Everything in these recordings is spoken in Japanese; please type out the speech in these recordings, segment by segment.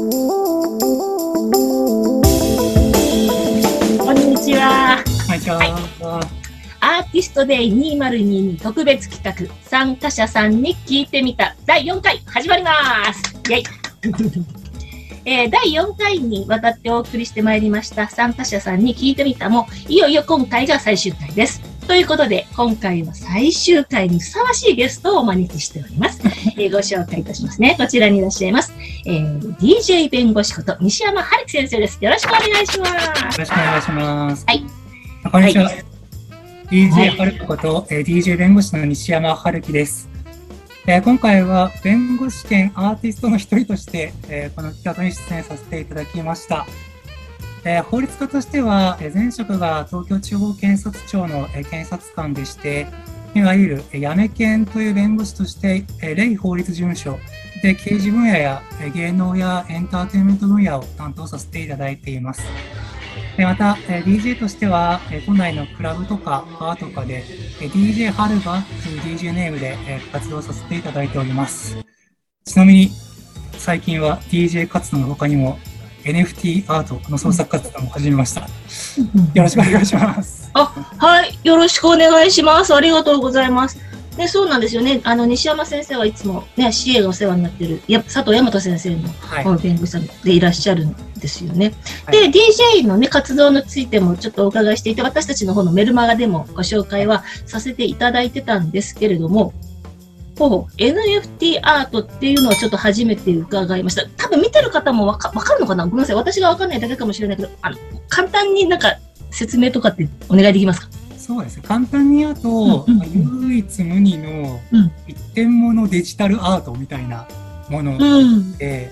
こんにちは。こんにちは。はい、アーティストデイ2022特別企画、参加者さんに聞いてみた第4回始まりますイェイ えー、第4回にわたってお送りしてまいりました参加者さんに聞いてみたも、いよいよ今回が最終回です。ということで、今回は最終回にふさわしいゲストをお招きしております。えー、ご紹介いたしますね。こちらにいらっしゃいます。えー、DJ 弁護士こと西山春樹先生です。よろしくお願いします。よろしくお願いします。はい。こんにちは。はい、DJ 春樹こと、はい、えー、DJ 弁護士の西山春樹です。えー、今回は弁護士兼アーティストの一人として、えー、この企画に出演させていただきました。えー、法律家としては、え前職が東京地方検察庁の、え検察官でして、いわゆる、えやめ検という弁護士として、え霊法律事務所で刑事分野や、え芸能やエンターテインメント分野を担当させていただいています。でまた、え DJ としては、え都内のクラブとかバーとかで、え DJ ハルバという DJ ネームで、え活動させていただいております。ちなみに、最近は DJ 活動の他にも NFT アートの創作活動も始めました。よろしくお願いします。あ、はい、よろしくお願いします。ありがとうございます。ね、そうなんですよね。あの、西山先生はいつもね、CA がお世話になってる、や佐藤大和先生の弁護士さんでいらっしゃるんですよね。はい、で、DJ のね、活動についてもちょっとお伺いしていて、私たちの方のメルマガでもご紹介はさせていただいてたんですけれども、ほう NFT アートっていうのはちょっと初めて伺いました。多分見てる方もわかかるのかな？ごめんなさい。私がわかんないだけかもしれないけど、あの簡単になんか説明とかってお願いできますか？そうですね。簡単に言うと、うんうん、唯一無二の一点物デジタルアートみたいなもので、うんえ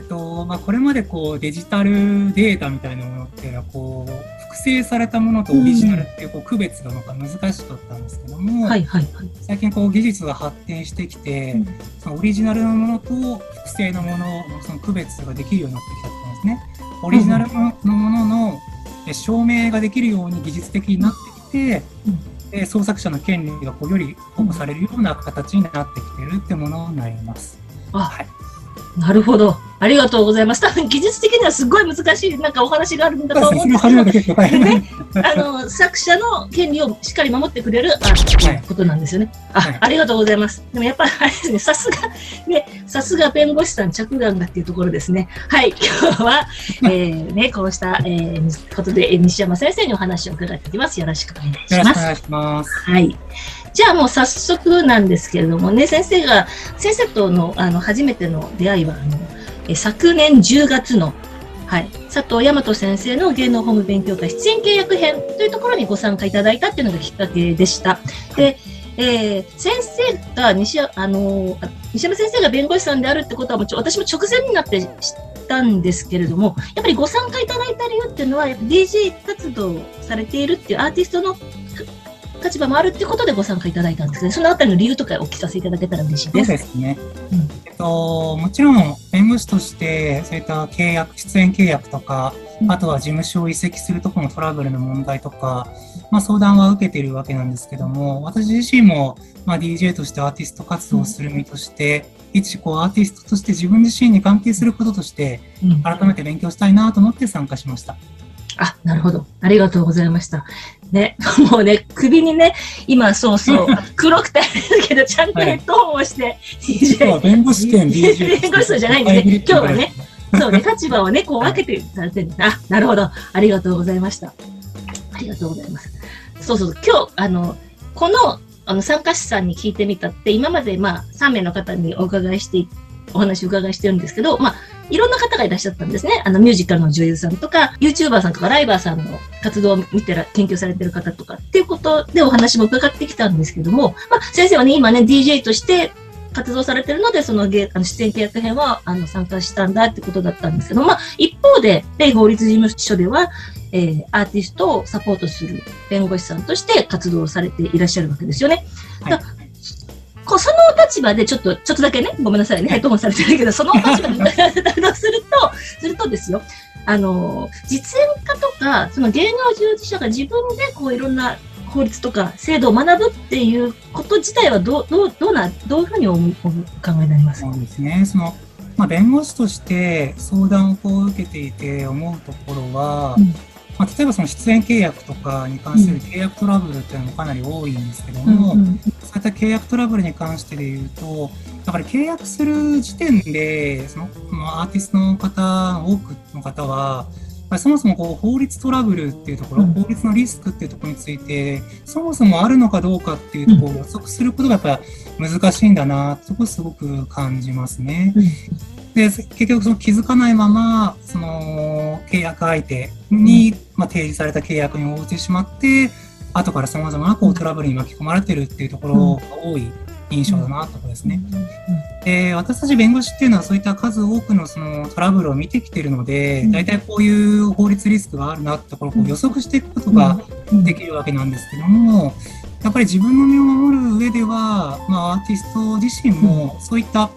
っとまあ、これまでこうデジタルデータみたいなものっていうのはこう複製されたものとオリジナルっていうこう区別がなんか難しかったんですけども、はいはいはい、最近こう技術が発展してきて、うん、そのオリジナルのものと複製のもののその区別ができるようになってきたってことですね。オリジナルのものの証明ができるように技術的になってきて、うん、創作者の権利がこうより保護されるような形になってきてるってものになります。あ、はいなるほど。ありがとうございます。多 分技術的にはすごい難しいなんかお話があるんだと思うんですけど、ね、あの作者の権利をしっかり守ってくれるあことなんですよね。あ、はい、ありがとうございます。でもやっぱりあれですね、さすがね、さすが弁護士さん着眼だっていうところですね。はい、今日は、えー、ねこうした、えー、ことで西山先生にお話を伺っていきます。よろしくお願いします。よろしくお願いします。はい。じゃあもう早速なんですけれどもね、先生が、先生とのあの初めての出会いは、あのえ昨年10月の、はい、佐藤大和先生の芸能法務勉強会出演契約編というところにご参加いただいたっていうのがきっかけでした。で、えー、先生が西あの西山先生が弁護士さんであるってことはもち私も直前になって知ったんですけれどもやっぱりご参加いただいた理由っていうのは DJ 活動されているっていうアーティストの立場もあるってことでご参加いただいたんですね。そのあたりの理由とかお聞かせいただけたら嬉しいです。そうですね。うん、えっと、もちろん、弁護士として、そういった契約、出演契約とか、うん、あとは事務所を移籍するところのトラブルの問題とか、まあ、相談は受けているわけなんですけども、私自身も、まあ、DJ としてアーティスト活動をする身として、うん、一こうアーティストとして自分自身に関係することとして、改めて勉強したいなと思って参加しました。あ、なるほど。ありがとうございました。ね、もうね、首にね、今そうそう、黒くてあれだけど、ちゃんとヘッドホンをして、はい、DJ。弁護士兼 DJ。弁護士じゃないんですね。今日はね、そうね、立場をね、こう分けてされてるんだ。あ、なるほど。ありがとうございました。ありがとうございます。そうそう、今日、あの、この、あの、参加者さんに聞いてみたって、今まで、まあ、3名の方にお伺いしてお話を伺いしてるんですけど、まあ、いろんな方がいらっしゃったんですね。あの、ミュージカルの女優さんとか、YouTuber さんとか、ライバーさんの活動を見てら、研究されてる方とかっていうことでお話も伺ってきたんですけども、まあ、先生はね、今ね、DJ として活動されてるので、そのゲあの出演契約編はあの参加したんだってことだったんですけど、まあ、一方で、米法律事務所では、えー、アーティストをサポートする弁護士さんとして活動されていらっしゃるわけですよね。はいこうその立場でちょっと、ちょっとだけね、ごめんなさいね、ヘッドホンされてるけど、その立場で すると、するとですよ、あの、実演家とか、その芸能従事者が自分でこういろんな法律とか制度を学ぶっていうこと自体はどう、どう、どうな、どういうふうにおお考えになりますか？そうですね。その、まあ、弁護士として相談をこう受けていて思うところは、うんまあ、例えばその出演契約とかに関する契約トラブルっていうのもかなり多いんですけども、うんうんそういった契約トラブルに関してで言うと、やっぱり契約する時点で、そのまあアーティストの方、多くの方は、そもそもこう法律トラブルっていうところ、うん。法律のリスクっていうところについて、そもそもあるのかどうかっていうところを予測することがやっぱり難しいんだな、そこすごく感じますね。うんで、結局その気づかないまま、その契約相手に、まあ、提示された契約に応じてしまって、後から様々なこうトラブルに巻き込まれてるっていうところが多い印象だなところですね。で私たち弁護士っていうのはそういった数多くのそのトラブルを見てきているので、うん。大体こういう法律リスクがあるなってところをこう予測していくことができるわけなんですけども、やっぱり自分の身を守る上では、まあ、アーティスト自身もそういった、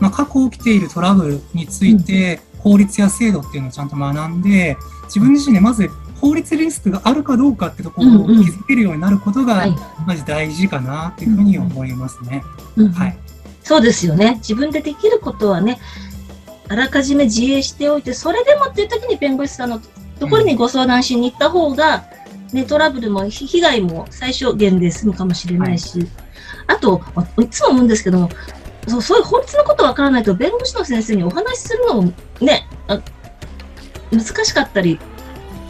まあ、過去起きているトラブルについて法律や制度っていうのをちゃんと学んで自分自身でまず法律リスクがあるかどうかってところを気づけるようになることがはいまず大事かなっていうふうに思いますね。うんはい。そうですよね。自分でできることはね、あらかじめ自衛しておいて、それでもっていう時に弁護士さんのところにご相談しに行った方が、ね、トラブルもひ被害も最小限で済むかもしれないし、あと、いつも思うんですけども、そうそういう法律のことわからないと、弁護士の先生にお話しするのもね、あ難しかったり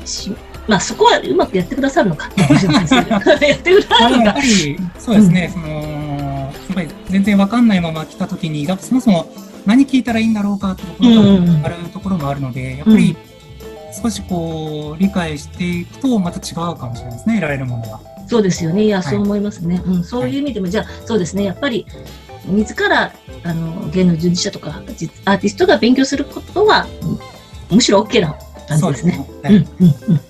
し、まあそこはうまくやってくださるのか、やってくださるのか。やっぱり、そうですね、その、やっぱり全然わかんないまま来たときに、そもそも何聞いたらいいんだろうかってところうんうんうんがあるところもあるので、やっぱり少しこう、理解していくとまた違うかもしれないですね、得られるものは。そうですよね。いや、はいそう思いますね。うん、そういう意味でも、じゃあ、そうですね。やっぱり、自ら、あの、芸能従事者とか、実アーティストが勉強することは、うんむしろ OK な感じですすね。うん、はいうん、うん。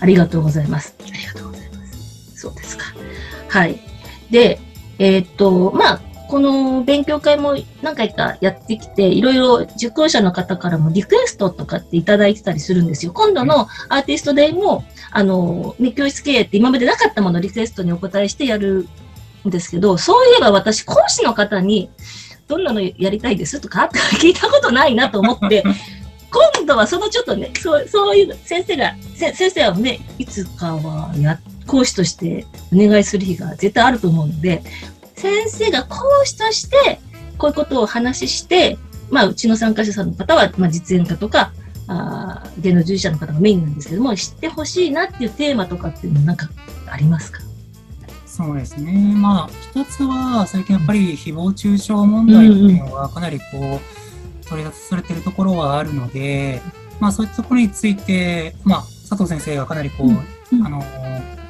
ありがとうございます。ありがとうございます。そうですか。はい。で、えーっと、まあ、この勉強会も何回かやってきて、いろいろ受講者の方からもリクエストとかっていただいてたりするんですよ。今度のアーティストデーも、あの、ね、教室経営って今までなかったものをリクエストにお答えしてやるんですけど、そういえば私、講師の方に、どんなのやりたいです？とか聞いたことないなと思って、今度はそのちょっとね、そうそういう先生が、せ先生はね、いつかはや講師としてお願いする日が絶対あると思うので、先生が講師としてこういうことをお話しして、まあ、うちの参加者さんの方は、まあ、実演家とか、あー芸能従事者の方がメインなんですけども、知ってほしいなっていうテーマとかっていうのなんかありますか？そうですね。まあ、一つは、最近やっぱり誹謗中傷問題っていうのがかなりこう、取り出されてるところはあるので、まあそういったところについて、まあ、佐藤先生がかなりこう、うんあの、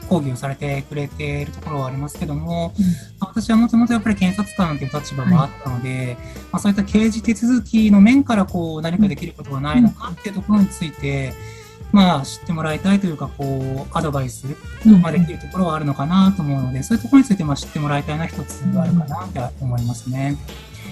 講義をされてくれているところはありますけども、うん。まあ私はもともとやっぱり検察官という立場もあったので、まあそういった刑事手続きの面からこう何かできることはないのかっていうところについて、まあ知ってもらいたいというか、こう、アドバイスまあ、できるところはあるのかなと思うので、そういうところについてまあ知ってもらいたいな一つあるかなって思いますね。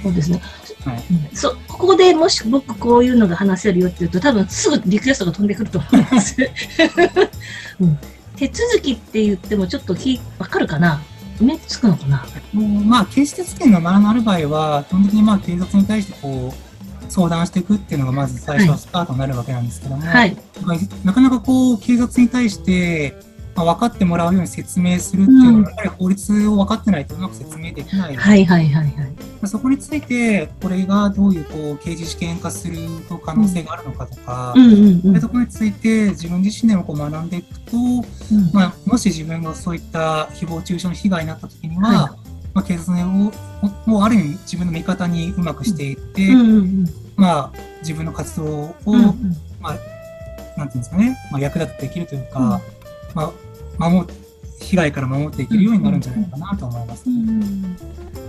そうですね。はい。うんそう、ここでもし僕こういうのが話せるよって言うと、多分すぐリクエストが飛んでくると思います。うん、手続きって言ってもちょっときわかるかな？イメージつくのかな？もうまあ、刑事手続きがまだある場合は、基本的にまあ警察に対してこう相談していくっていうのがまず最初はスタートになるわけなんですけども、はい。まあなかなかこう警察に対して、まあ、分かってもらうように説明するっていうのは、やっぱり法律を分かってないとうまく説明できない。はいはいはいはい。そこについて、これがどういうこう刑事事件化する可能性があるのかとか、うんうんうん。そういうところについて自分自身でもこう学んでいくと、うん。まあ、もし自分がそういった誹謗中傷の被害になった時には、はいまあ、警察ををある意味自分の味方にうまくしていって、うんうんうんまあ、自分の活動を、うんまあ、なんていうんですかね、まあ、役立ててできるというか、まあ、守被害から守っていけるようになるんじゃないかなと思います。うん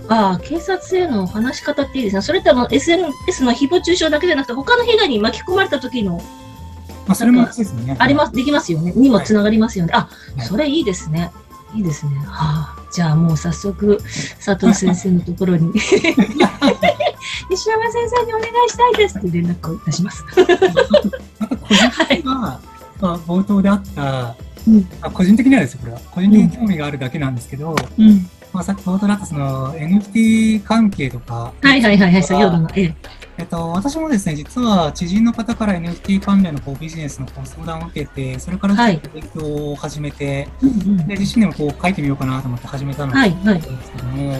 ああ、警察への話し方っていいですね。それってあの SNS の誹謗中傷だけじゃなくて、他の被害に巻き込まれた時のまあ、それもですね。あります、できますよね。にもつながりますよね。あ、はいそれいいですね。いいですね。はあ、じゃあもう早速、佐藤先生のところに、西山先生にお願いしたいですって連絡をいたします。また個人的には、まあ、冒頭であった、うんあ個人的にはですよ、これは。個人的に興味があるだけなんですけど、うん。まあ、さっき冒頭だったその NFT 関係とか、はいはいはいはい、先ほどの。ええ。えっと、私もですね、実は知人の方から NFT 関連のこうビジネスのこう相談を受けて、それからちょっと勉強を始めて、うんうんで自身でもこう書いてみようかなと思って始めたのですけども、ま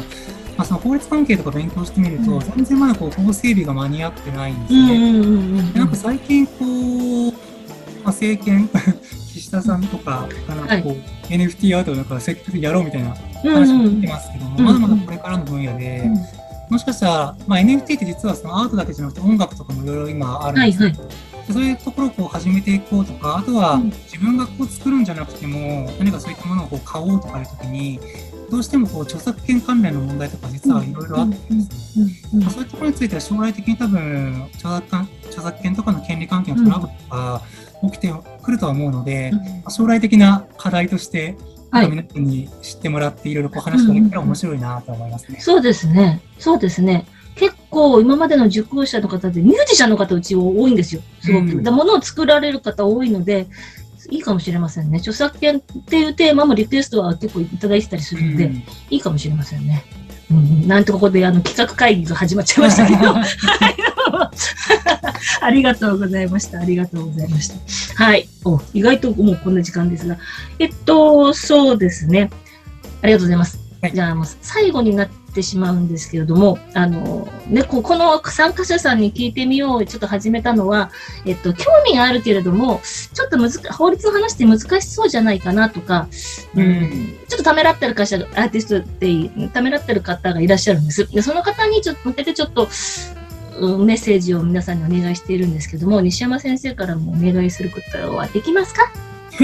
あ、その法律関係とか勉強してみると、うん。全然まだこう法整備が間に合ってないんですね。なんか最近こう、まあ、政権、岸田さんとかがなこう、NFT アートをなんか積極的にやろうみたいなうん話も聞いうんてますけども、うん。まだまだこれからの分野で、うんもしかしたら、まあ、NFT って実はそのアートだけじゃなくて音楽とかもいろいろ今あるんはいですよ、はい。でそういうところをこう始めていこうとか、あとはうん。自分がこう作るんじゃなくても、何かそういったものをこう買おうとかいうときに、どうしてもこう著作権関連の問題とか実はいろいろあってですね、うんうんまあそういうところについては将来的に多分著作権著作権とかの権利関係のトラブルとか起きてくるとは思うので、うん。まあ将来的な課題として、はい皆さんに知ってもらっていろいろこう話ができたら面白いなと思いますね。そうですね。そうですね。結構今までの受講者の方でミュージシャンの方うち多いんですよ。すごく。うんで物を作られる方多いので、いいかもしれませんね。著作権っていうテーマもリクエストは結構いただいてたりするので、うんいいかもしれませんね。うん、なんとここであの企画会議が始まっちゃいましたけど、ありがとうございました。ありがとうございました。はい。お、意外ともうこんな時間ですが。えっと、そうですね。ありがとうございます。はいじゃあ、もう最後になってしまうんですけれども、あの、ね、ここの参加者さんに聞いてみよう、ちょっと始めたのは、えっと、興味があるけれども、ちょっと難法律の話って難しそうじゃないかなとか、うんうんちょっとためらってる会社、アーティストって、ためらってる方がいらっしゃるんです。で、その方にちょっと向けてちょっと、うんメッセージを皆さんにお願いしているんですけども、西山先生からもお願いすることはできますか？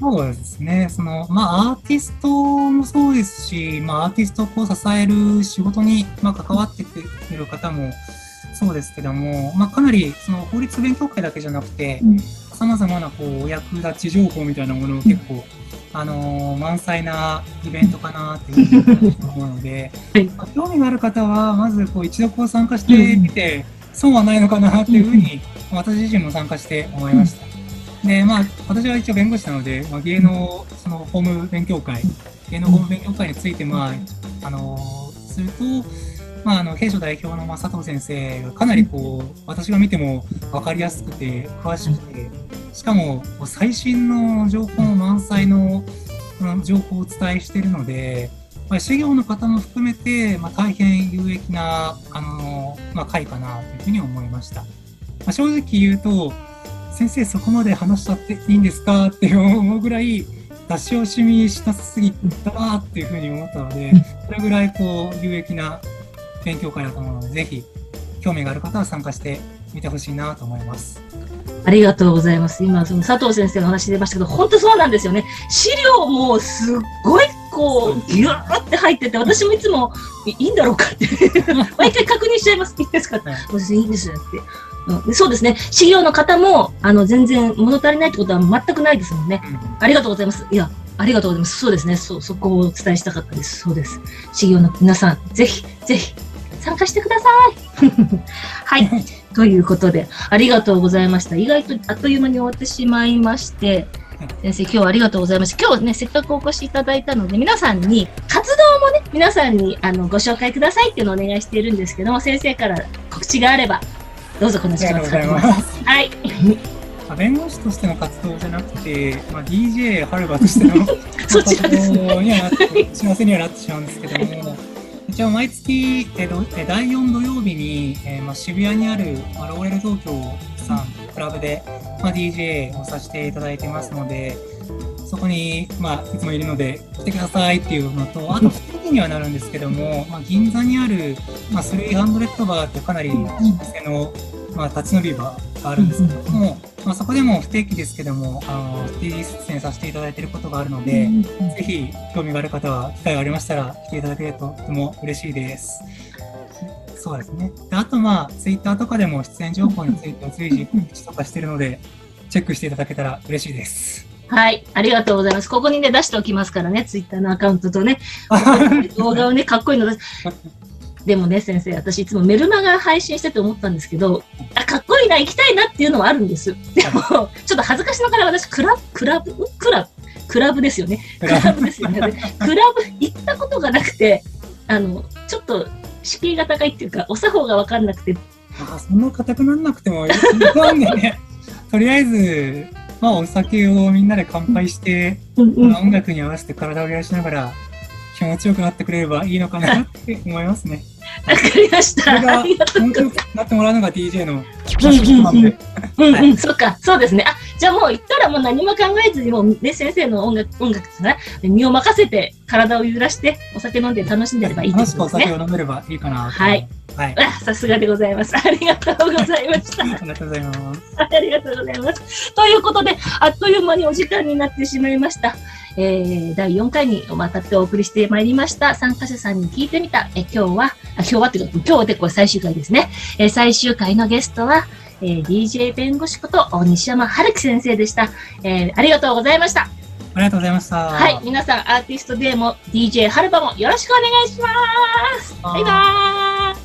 そうですね。その、まあ、アーティストもそうですし、まあ、アーティストをこう支える仕事に、まあ、関わってくる方もそうですけども、まあ、かなり、その、法律勉強会だけじゃなくてうん、さまざまな、こう、お役立ち情報みたいなものを結構、あのー満載なイベントかなっていうふうに思うので、はい。まあ興味がある方は、まず、こう、一度こう参加してみて、損はないのかなっていうふうに、私自身も参加して思いました。で、まあ、私は一応弁護士なので、まあ、芸能、その、法務勉強会、芸能法務勉強会について、まあ、あのすると、まあ、あの、弊社代表の、まあ、佐藤先生がかなりこう、私が見ても分かりやすくて、詳しくて、しかも、最新の情報も満載の、うん情報をお伝えしているので、まあ、修行の方も含めて、まあ、大変有益な、あのまあ、会かなというふうに思いました。まあ、正直言うと、先生そこまで話しちゃっていいんですか？って思うぐらい出し惜しみしなさすぎたなっていうふうに思ったので、それぐらいこう有益な勉強会だと思うので、ぜひ興味がある方は参加してみてほしいなと思います。ありがとうございます。今、その佐藤先生の話出ましたけど、本当そうなんですよね。資料もすっごいこう、ギューって入ってて、私もいつも、いいいんだろうかって、毎回確認しちゃいます。いいですかはいもう先生いいですって。うんでそうですね。資料の方も、あの、全然物足りないってことは全くないですもんね。ありがとうございます。いや、ありがとうございます。そうですね。そう、そこをお伝えしたかったです。そうです。資料の皆さん、ぜひ、ぜひ、参加してください。はい。ということで、ありがとうございました。意外とあっという間に終わってしまいまして、先生、今日はありがとうございました。今日ね、せっかくお越しいただいたので、皆さんに、活動もね、皆さんにあのご紹介くださいっていうのをお願いしているんですけども、先生から告知があれば、どうぞこの時間を使ってください。はい。ま あ弁護士としての活動じゃなくて、まあ、DJ ハルバとしての そちらですね活動にはなって、幸せにはなってしまうんですけども、一応毎月、えっと第4土曜日に、えーまあ、渋谷にある、まあ、ローエル東京さん、クラブで、まあ、DJ をさせていただいてますので、そこに、まあ、いつもいるので、来てくださいっていうのと、あと、不定期にはなるんですけども、まあ、銀座にある、まあ、300バーってかなり老舗の、まあ、立ち飲みバーがあるんですけども、まあ、そこでも不定期ですけども、あの、ステージ出演させていただいていることがあるので、ぜひ興味がある方は、機会がありましたら来ていただけるととても嬉しいです。そうですね。であと、まあ、ツイッターとかでも出演情報について随時告知とかしてるので、チェックしていただけたら嬉しいです。はい。ありがとうございます。ここにね、出しておきますからね、ツイッターのアカウントとね、動画をね、かっこいいの出す。でもね、先生、私いつもメルマガ配信してて思ったんですけど、あ、かっこいいな、行きたいなっていうのはあるんです。でも、ちょっと恥ずかしながら私、クラブ、クラブ、んクラブ、クラブですよね。クラブですよね。でクラブ行ったことがなくて、あの、ちょっと敷居が高いっていうか、お作法が分かんなくて、あそんな硬くなんなくてもいいなんでね、とりあえず、まあ、お酒をみんなで乾杯して、うんうん、まあ音楽に合わせて体を揺らしながら気持ちよくなってくれればいいのかなって思いますね。わかりました。それが気持ちよ。くなってもらうのが DJ のなんで。うんうん、そっか、そうですね。あ、じゃあもう行ったらもう何も考えずに、もうね、先生の音楽、音楽ですね。身を任せて、体を揺らして、お酒飲んで楽しんでればいいって楽しくお酒。を飲めればいいかなと。はい。はい。あ、さすがでございます。ありがとうございました。ありがとうございます。ありがとうございます。ということで、あっという間にお時間になってしまいました。えー、第4回にわたってお送りしてまいりました。参加者さんに聞いてみた。え今日は、あ今日はっていうか、今日はでこれ最終回ですね。えー最終回のゲストは、えー DJ 弁護士こと大西山春樹先生でした、えーありがとうございました。ありがとうございました。はい。皆さん、アーティストデーも DJ はるばもよろしくお願いします。バイバー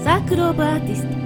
イ。サークルオブアーティスト